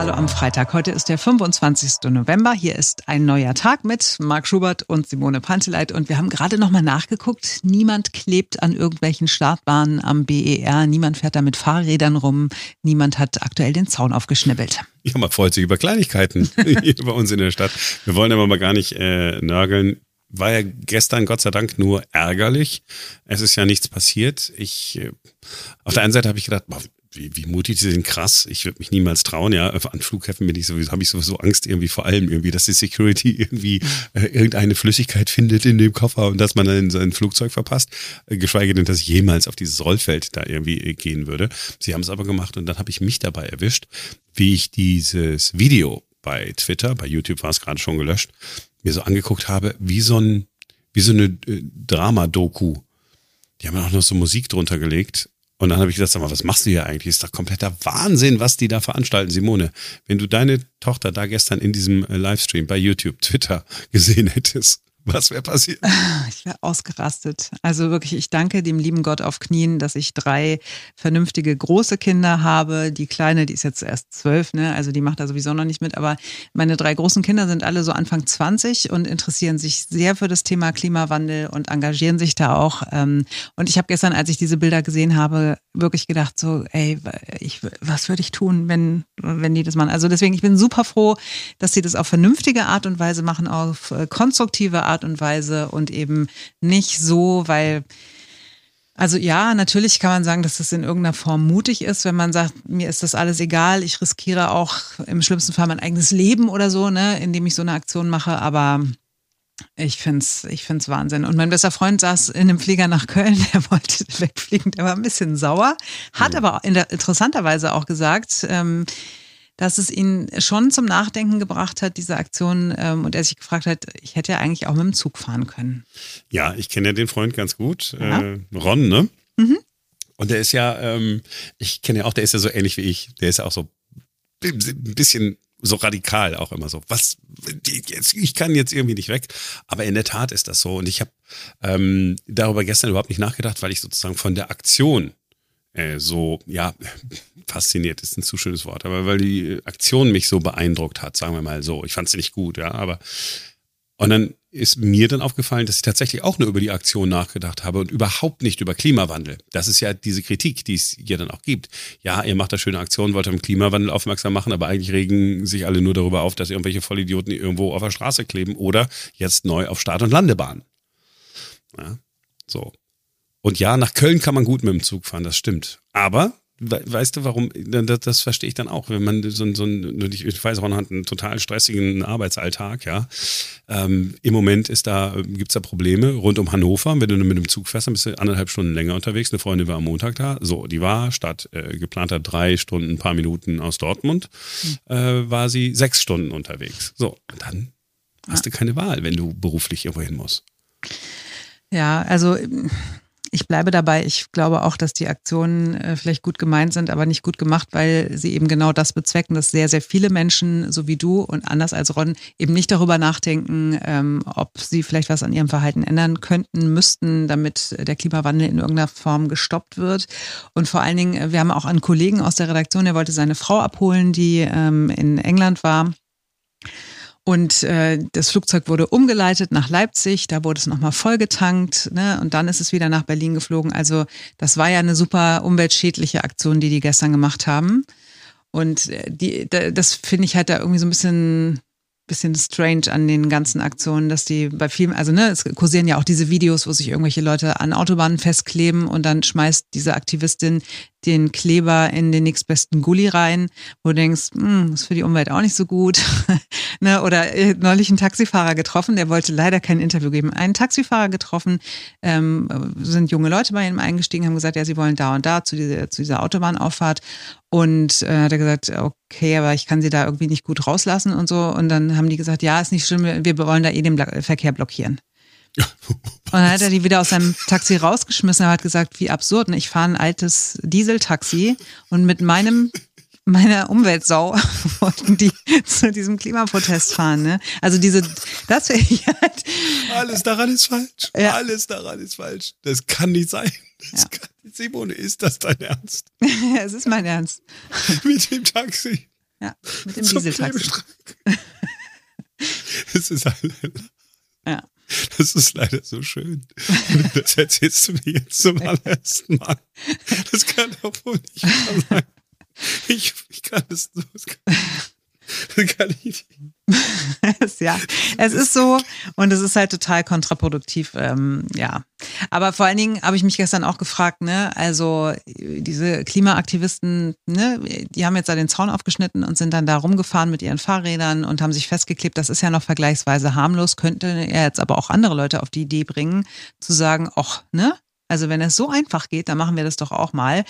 Hallo am Freitag. Heute ist der 25. November. Hier ist ein neuer Tag mit Marc Schubert und Simone Panteleit. Und wir haben gerade nochmal nachgeguckt. Niemand klebt an irgendwelchen Startbahnen am BER. Niemand fährt da mit Fahrrädern rum. Niemand hat aktuell den Zaun aufgeschnibbelt. Ja, man freut sich über Kleinigkeiten hier bei uns in der Stadt. Wir wollen aber mal gar nicht äh, nörgeln. War ja gestern Gott sei Dank nur ärgerlich. Es ist ja nichts passiert. Ich, äh, auf der einen Seite habe ich gedacht, boah, wie, wie mutig sie sind, krass. Ich würde mich niemals trauen, ja. An Flughäfen bin ich sowieso, habe ich sowieso Angst irgendwie vor allem irgendwie, dass die Security irgendwie äh, irgendeine Flüssigkeit findet in dem Koffer und dass man dann sein Flugzeug verpasst. Äh, geschweige denn, dass ich jemals auf dieses Rollfeld da irgendwie äh, gehen würde. Sie haben es aber gemacht und dann habe ich mich dabei erwischt, wie ich dieses Video bei Twitter, bei YouTube war es gerade schon gelöscht, mir so angeguckt habe, wie so ein, wie so eine äh, Drama-Doku. Die haben auch noch so Musik drunter gelegt und dann habe ich gesagt, sag mal, was machst du hier eigentlich? Ist doch kompletter Wahnsinn, was die da veranstalten, Simone. Wenn du deine Tochter da gestern in diesem äh, Livestream bei YouTube, Twitter gesehen hättest, was wäre passiert? Ich wäre ausgerastet. Also wirklich, ich danke dem lieben Gott auf Knien, dass ich drei vernünftige große Kinder habe. Die kleine, die ist jetzt erst zwölf, ne? Also die macht da sowieso noch nicht mit. Aber meine drei großen Kinder sind alle so Anfang 20 und interessieren sich sehr für das Thema Klimawandel und engagieren sich da auch. Ähm, und ich habe gestern, als ich diese Bilder gesehen habe, wirklich gedacht, so, ey, ich, was würde ich tun, wenn, wenn die das machen? Also deswegen, ich bin super froh, dass sie das auf vernünftige Art und Weise machen, auf äh, konstruktive Art und Weise und eben nicht so, weil also ja, natürlich kann man sagen, dass das in irgendeiner Form mutig ist, wenn man sagt, mir ist das alles egal, ich riskiere auch im schlimmsten Fall mein eigenes Leben oder so, ne, indem ich so eine Aktion mache, aber ich find's, ich find's Wahnsinn. Und mein bester Freund saß in einem Flieger nach Köln, der wollte wegfliegen, der war ein bisschen sauer, hat mhm. aber in der, interessanterweise auch gesagt, ähm, dass es ihn schon zum Nachdenken gebracht hat, diese Aktion, ähm, und er sich gefragt hat, ich hätte ja eigentlich auch mit dem Zug fahren können. Ja, ich kenne ja den Freund ganz gut, ja. äh, Ron, ne? Mhm. Und der ist ja, ähm, ich kenne ja auch, der ist ja so ähnlich wie ich. Der ist ja auch so ein bisschen so radikal auch immer so. Was, ich kann jetzt irgendwie nicht weg. Aber in der Tat ist das so. Und ich habe ähm, darüber gestern überhaupt nicht nachgedacht, weil ich sozusagen von der Aktion äh, so, ja, fasziniert ist ein zu schönes Wort, aber weil die Aktion mich so beeindruckt hat, sagen wir mal so. Ich fand sie nicht gut, ja, aber und dann ist mir dann aufgefallen, dass ich tatsächlich auch nur über die Aktion nachgedacht habe und überhaupt nicht über Klimawandel. Das ist ja diese Kritik, die es hier dann auch gibt. Ja, ihr macht da schöne Aktionen, wollt am Klimawandel aufmerksam machen, aber eigentlich regen sich alle nur darüber auf, dass irgendwelche Vollidioten irgendwo auf der Straße kleben oder jetzt neu auf Start- und Landebahn. Ja, so. Und ja, nach Köln kann man gut mit dem Zug fahren, das stimmt. Aber weißt du, warum? Das, das verstehe ich dann auch, wenn man so, so ein, ich weiß, Ron hat einen total stressigen Arbeitsalltag, ja. Ähm, Im Moment ist da, gibt's da Probleme rund um Hannover. Wenn du mit dem Zug fährst, dann bist du anderthalb Stunden länger unterwegs. Eine Freundin war am Montag da. So, die war statt äh, geplanter drei Stunden, ein paar Minuten aus Dortmund, mhm. äh, war sie sechs Stunden unterwegs. So, dann hast du keine Wahl, wenn du beruflich irgendwo hin musst. Ja, also ich bleibe dabei. Ich glaube auch, dass die Aktionen äh, vielleicht gut gemeint sind, aber nicht gut gemacht, weil sie eben genau das bezwecken, dass sehr, sehr viele Menschen, so wie du und anders als Ron, eben nicht darüber nachdenken, ähm, ob sie vielleicht was an ihrem Verhalten ändern könnten, müssten, damit der Klimawandel in irgendeiner Form gestoppt wird. Und vor allen Dingen, äh, wir haben auch einen Kollegen aus der Redaktion, der wollte seine Frau abholen, die ähm, in England war. Und äh, das Flugzeug wurde umgeleitet nach Leipzig, da wurde es nochmal vollgetankt ne? und dann ist es wieder nach Berlin geflogen. Also das war ja eine super umweltschädliche Aktion, die die gestern gemacht haben. Und äh, die, das finde ich halt da irgendwie so ein bisschen bisschen strange an den ganzen Aktionen, dass die bei vielen, also ne, es kursieren ja auch diese Videos, wo sich irgendwelche Leute an Autobahnen festkleben und dann schmeißt diese Aktivistin den Kleber in den nächstbesten Gully rein, wo du denkst, hm, ist für die Umwelt auch nicht so gut. ne? Oder äh, neulich einen Taxifahrer getroffen, der wollte leider kein Interview geben. Einen Taxifahrer getroffen, ähm, sind junge Leute bei ihm eingestiegen, haben gesagt, ja, sie wollen da und da zu dieser, zu dieser Autobahnauffahrt. Und äh, hat er gesagt, okay, aber ich kann sie da irgendwie nicht gut rauslassen und so. Und dann haben die gesagt, ja, ist nicht schlimm, wir wollen da eh den Verkehr blockieren. Und dann hat er die wieder aus seinem Taxi rausgeschmissen. Er hat gesagt, wie absurd. Ne? Ich fahre ein altes Dieseltaxi und mit meinem meiner Umweltsau wollten die zu diesem Klimaprotest fahren. Ne? Also diese, das wäre halt. Alles daran ist falsch. Ja. Alles daran ist falsch. Das kann nicht sein. Das ja. kann, Simone, ist das dein Ernst? es ist mein Ernst. Mit dem Taxi. Ja, mit dem Dieseltaxi. Das ist halt, ja. Das ist leider so schön. Das erzählst du mir jetzt zum allerersten Mal. Das kann doch wohl nicht wahr sein. Ich, ich kann es nur. Das kann ich nicht. ja, es ist so und es ist halt total kontraproduktiv, ähm, ja. Aber vor allen Dingen habe ich mich gestern auch gefragt, ne, also diese Klimaaktivisten, ne, die haben jetzt da den Zaun aufgeschnitten und sind dann da rumgefahren mit ihren Fahrrädern und haben sich festgeklebt. Das ist ja noch vergleichsweise harmlos, könnte er jetzt aber auch andere Leute auf die Idee bringen, zu sagen, ach, ne, also wenn es so einfach geht, dann machen wir das doch auch mal.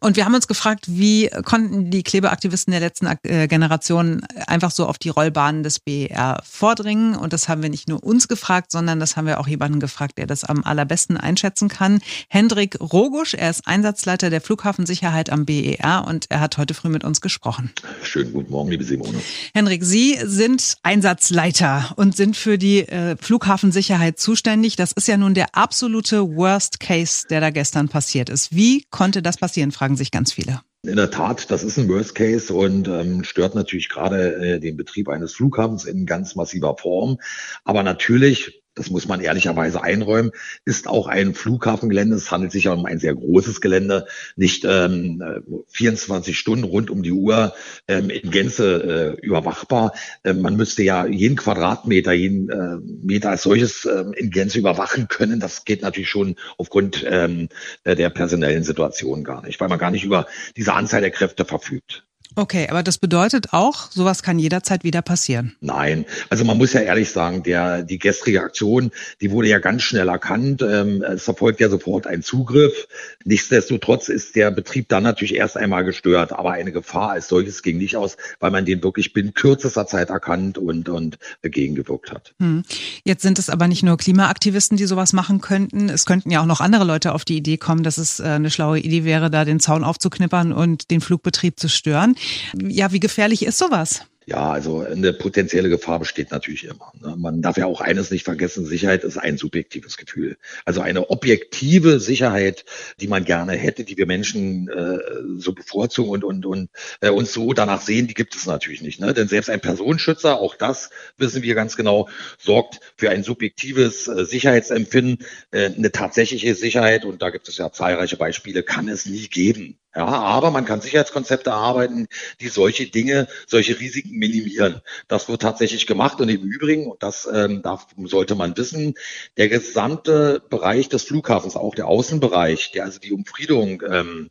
Und wir haben uns gefragt, wie konnten die Klebeaktivisten der letzten äh, Generation einfach so auf die Rollbahnen des BER vordringen? Und das haben wir nicht nur uns gefragt, sondern das haben wir auch jemanden gefragt, der das am allerbesten einschätzen kann. Hendrik Rogusch, er ist Einsatzleiter der Flughafensicherheit am BER und er hat heute früh mit uns gesprochen. Schönen guten Morgen, liebe Simone. Hendrik, Sie sind Einsatzleiter und sind für die äh, Flughafensicherheit zuständig. Das ist ja nun der absolute Worst Case Case, der da gestern passiert ist. Wie konnte das passieren, fragen sich ganz viele. In der Tat, das ist ein Worst Case und ähm, stört natürlich gerade äh, den Betrieb eines Flughafens in ganz massiver Form. Aber natürlich das muss man ehrlicherweise einräumen, ist auch ein Flughafengelände. Es handelt sich ja um ein sehr großes Gelände, nicht ähm, 24 Stunden rund um die Uhr ähm, in Gänze äh, überwachbar. Ähm, man müsste ja jeden Quadratmeter, jeden äh, Meter als solches ähm, in Gänze überwachen können. Das geht natürlich schon aufgrund ähm, der personellen Situation gar nicht, weil man gar nicht über diese Anzahl der Kräfte verfügt. Okay, aber das bedeutet auch, sowas kann jederzeit wieder passieren. Nein, also man muss ja ehrlich sagen, der die gestrige Aktion, die wurde ja ganz schnell erkannt. Ähm, es erfolgt ja sofort ein Zugriff. Nichtsdestotrotz ist der Betrieb dann natürlich erst einmal gestört, aber eine Gefahr als solches ging nicht aus, weil man den wirklich binnen kürzester Zeit erkannt und und gegengewirkt hat. Hm. Jetzt sind es aber nicht nur Klimaaktivisten, die sowas machen könnten. Es könnten ja auch noch andere Leute auf die Idee kommen, dass es äh, eine schlaue Idee wäre, da den Zaun aufzuknippern und den Flugbetrieb zu stören. Ja, wie gefährlich ist sowas? Ja, also eine potenzielle Gefahr besteht natürlich immer. Ne? Man darf ja auch eines nicht vergessen, Sicherheit ist ein subjektives Gefühl. Also eine objektive Sicherheit, die man gerne hätte, die wir Menschen äh, so bevorzugen und, und, und äh, uns so danach sehen, die gibt es natürlich nicht. Ne? Denn selbst ein Personenschützer, auch das wissen wir ganz genau, sorgt für ein subjektives äh, Sicherheitsempfinden. Äh, eine tatsächliche Sicherheit, und da gibt es ja zahlreiche Beispiele, kann es nie geben. Ja, aber man kann Sicherheitskonzepte erarbeiten, die solche Dinge, solche Risiken minimieren. Das wird tatsächlich gemacht und im Übrigen, und das ähm, darf, sollte man wissen, der gesamte Bereich des Flughafens, auch der Außenbereich, der also die Umfriedung ähm,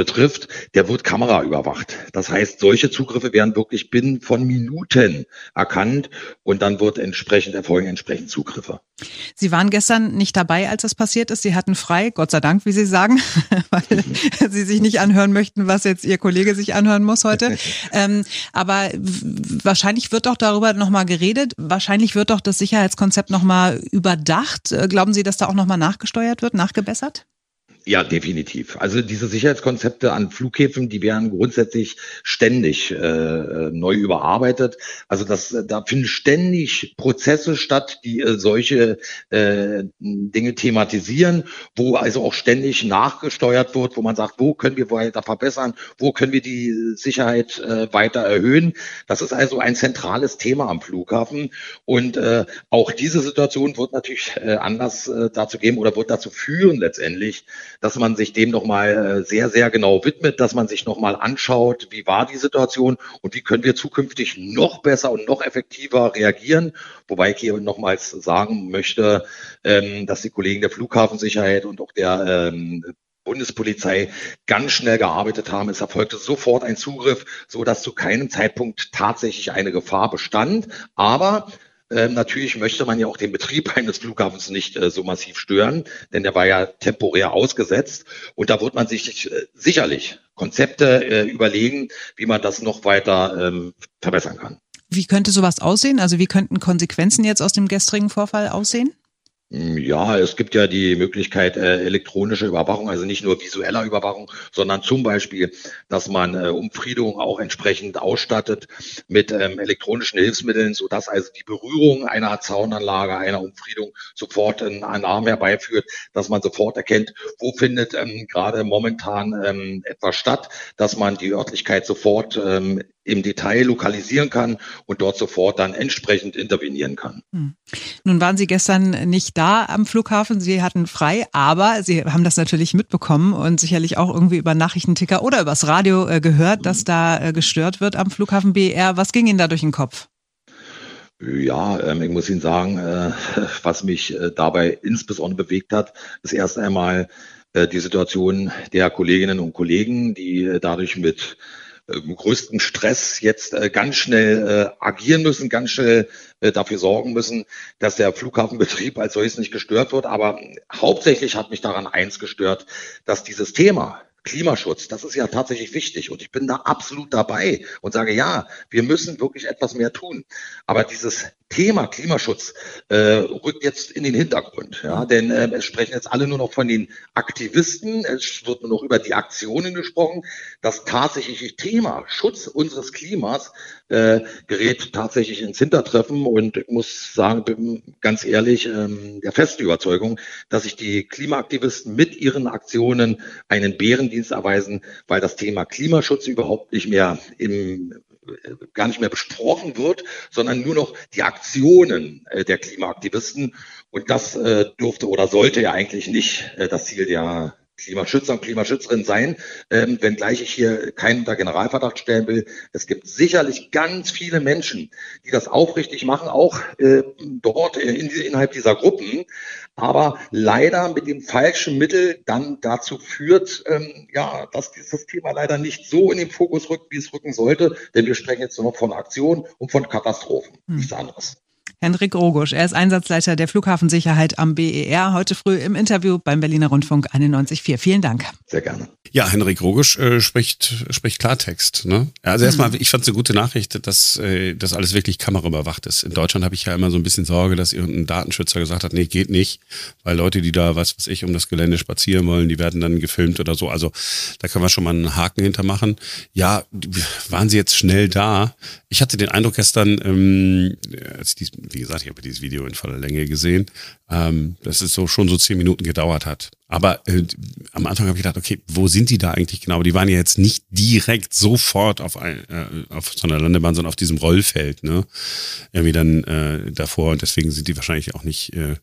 betrifft, der wird kameraüberwacht. Das heißt, solche Zugriffe werden wirklich binnen von Minuten erkannt und dann wird entsprechend erfolgen entsprechend Zugriffe. Sie waren gestern nicht dabei, als das passiert ist. Sie hatten frei, Gott sei Dank, wie Sie sagen, weil Sie sich nicht anhören möchten, was jetzt Ihr Kollege sich anhören muss heute. ähm, aber wahrscheinlich wird doch darüber nochmal geredet. Wahrscheinlich wird doch das Sicherheitskonzept nochmal überdacht. Äh, glauben Sie, dass da auch nochmal nachgesteuert wird, nachgebessert? Ja, definitiv. Also diese Sicherheitskonzepte an Flughäfen, die werden grundsätzlich ständig äh, neu überarbeitet. Also das, da finden ständig Prozesse statt, die äh, solche äh, Dinge thematisieren, wo also auch ständig nachgesteuert wird, wo man sagt, wo können wir weiter verbessern, wo können wir die Sicherheit äh, weiter erhöhen. Das ist also ein zentrales Thema am Flughafen. Und äh, auch diese Situation wird natürlich äh, Anlass äh, dazu geben oder wird dazu führen letztendlich, dass man sich dem nochmal äh, sehr, sehr genau widmet, dass man sich nochmal anschaut, wie war die Situation und wie können wir zukünftig noch besser und noch effektiver reagieren. Wobei ich hier nochmals sagen möchte, ähm, dass die Kollegen der Flughafensicherheit und auch der ähm, Bundespolizei ganz schnell gearbeitet haben. Es erfolgte sofort ein Zugriff, so dass zu keinem Zeitpunkt tatsächlich eine Gefahr bestand. Aber ähm, natürlich möchte man ja auch den Betrieb eines Flughafens nicht äh, so massiv stören, denn der war ja temporär ausgesetzt. Und da wird man sich äh, sicherlich Konzepte äh, überlegen, wie man das noch weiter ähm, verbessern kann. Wie könnte sowas aussehen? Also wie könnten Konsequenzen jetzt aus dem gestrigen Vorfall aussehen? Ja, es gibt ja die Möglichkeit äh, elektronische Überwachung, also nicht nur visueller Überwachung, sondern zum Beispiel, dass man äh, Umfriedung auch entsprechend ausstattet mit ähm, elektronischen Hilfsmitteln, so dass also die Berührung einer Zaunanlage, einer Umfriedung sofort einen Alarm herbeiführt, dass man sofort erkennt, wo findet ähm, gerade momentan ähm, etwas statt, dass man die Örtlichkeit sofort ähm, im Detail lokalisieren kann und dort sofort dann entsprechend intervenieren kann. Hm. Nun waren Sie gestern nicht da am Flughafen, Sie hatten frei, aber Sie haben das natürlich mitbekommen und sicherlich auch irgendwie über Nachrichtenticker oder übers Radio äh, gehört, dass da äh, gestört wird am Flughafen BR. Was ging Ihnen da durch den Kopf? Ja, ähm, ich muss Ihnen sagen, äh, was mich dabei insbesondere bewegt hat, ist erst einmal die Situation der Kolleginnen und Kollegen, die dadurch mit größten Stress jetzt äh, ganz schnell äh, agieren müssen, ganz schnell äh, dafür sorgen müssen, dass der Flughafenbetrieb als solches nicht gestört wird. Aber hauptsächlich hat mich daran eins gestört, dass dieses Thema Klimaschutz, das ist ja tatsächlich wichtig und ich bin da absolut dabei und sage, ja, wir müssen wirklich etwas mehr tun. Aber dieses Thema Klimaschutz äh, rückt jetzt in den Hintergrund, ja, denn äh, es sprechen jetzt alle nur noch von den Aktivisten, es wird nur noch über die Aktionen gesprochen. Das tatsächliche Thema Schutz unseres Klimas äh, gerät tatsächlich ins Hintertreffen und ich muss sagen, bin ganz ehrlich ähm, der festen Überzeugung, dass sich die Klimaaktivisten mit ihren Aktionen einen Bärendienst erweisen, weil das Thema Klimaschutz überhaupt nicht mehr im gar nicht mehr besprochen wird, sondern nur noch die Aktionen äh, der Klimaaktivisten. Und das äh, dürfte oder sollte ja eigentlich nicht äh, das Ziel der Klimaschützer und Klimaschützerin sein, ähm, wenngleich ich hier keinen unter Generalverdacht stellen will. Es gibt sicherlich ganz viele Menschen, die das aufrichtig machen, auch äh, dort äh, in, innerhalb dieser Gruppen, aber leider mit dem falschen Mittel dann dazu führt, ähm, ja, dass dieses Thema leider nicht so in den Fokus rückt, wie es rücken sollte, denn wir sprechen jetzt nur noch von Aktionen und von Katastrophen, hm. nichts anderes. Henrik Rogusch. Er ist Einsatzleiter der Flughafensicherheit am BER. Heute früh im Interview beim Berliner Rundfunk 91.4. Vielen Dank. Sehr gerne. Ja, Henrik Rogusch äh, spricht, spricht Klartext. Ne? Also erstmal, mhm. ich fand es eine gute Nachricht, dass äh, das alles wirklich kameraüberwacht ist. In Deutschland habe ich ja immer so ein bisschen Sorge, dass irgendein Datenschützer gesagt hat, nee, geht nicht, weil Leute, die da, was weiß ich, um das Gelände spazieren wollen, die werden dann gefilmt oder so. Also da können wir schon mal einen Haken hintermachen. Ja, waren sie jetzt schnell da? Ich hatte den Eindruck gestern, ähm, als ich dies, wie gesagt, ich habe dieses Video in voller Länge gesehen, ähm, dass es so schon so zehn Minuten gedauert hat. Aber äh, am Anfang habe ich gedacht, okay, wo sind die da eigentlich genau? Die waren ja jetzt nicht direkt sofort auf, ein, äh, auf so einer Landebahn, sondern auf diesem Rollfeld, ne? Irgendwie dann äh, davor und deswegen sind die wahrscheinlich auch nicht äh,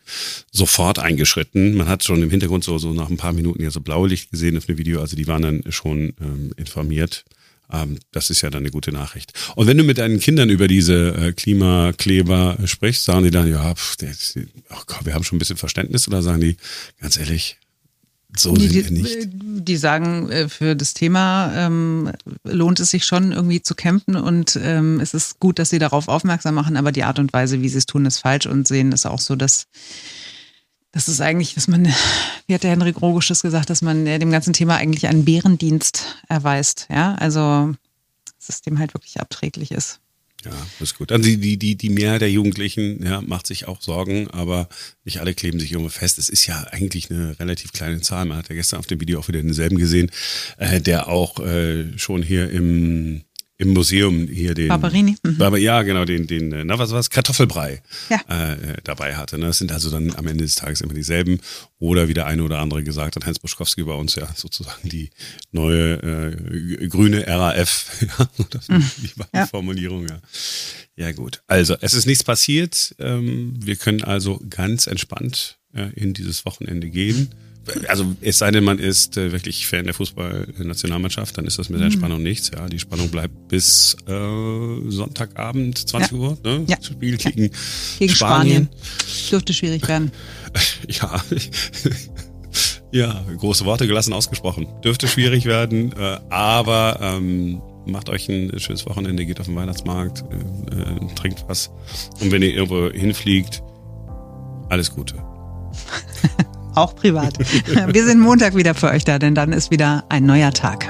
sofort eingeschritten. Man hat schon im Hintergrund so, so nach ein paar Minuten ja so Blaulicht gesehen auf dem Video, also die waren dann schon ähm, informiert. Ähm, das ist ja dann eine gute Nachricht. Und wenn du mit deinen Kindern über diese äh, Klimakleber sprichst, sagen die dann, ja, pff, oh Gott, wir haben schon ein bisschen Verständnis oder sagen die, ganz ehrlich, so die, sind wir nicht. Die sagen, äh, für das Thema ähm, lohnt es sich schon irgendwie zu kämpfen und ähm, es ist gut, dass sie darauf aufmerksam machen, aber die Art und Weise, wie sie es tun, ist falsch und sehen es auch so, dass das ist eigentlich, dass man, wie hat der Henrik Rogusch das gesagt, dass man dem ganzen Thema eigentlich einen Bärendienst erweist. Ja, also, dass es dem halt wirklich abträglich ist. Ja, ist gut. Die, die, die, die Mehrheit der Jugendlichen ja, macht sich auch Sorgen, aber nicht alle kleben sich irgendwo fest. Es ist ja eigentlich eine relativ kleine Zahl. Man hat ja gestern auf dem Video auch wieder denselben gesehen, äh, der auch äh, schon hier im im Museum hier den Barberini. Mhm. ja, genau, den, den, äh, na was was, Kartoffelbrei ja. äh, dabei hatte. Ne? Das sind also dann am Ende des Tages immer dieselben. Oder wie der eine oder andere gesagt hat, Heinz Buschkowski bei uns ja sozusagen die neue äh, grüne RAF. ja, das mhm. die ja. Formulierung, ja. Ja, gut. Also, es ist nichts passiert. Ähm, wir können also ganz entspannt äh, in dieses Wochenende gehen also es sei denn, man ist äh, wirklich Fan der Fußballnationalmannschaft, dann ist das mit der mhm. Spannung nichts. Ja, die Spannung bleibt bis äh, Sonntagabend 20 ja. Uhr. Ne? Ja. Spiel gegen, ja. gegen Spanien. Spanien. Dürfte schwierig werden. ja. ja, große Worte gelassen ausgesprochen. Dürfte schwierig werden, äh, aber ähm, macht euch ein schönes Wochenende, geht auf den Weihnachtsmarkt, äh, äh, trinkt was. Und wenn ihr irgendwo hinfliegt, alles Gute. auch privat. Wir sind Montag wieder für euch da, denn dann ist wieder ein neuer Tag.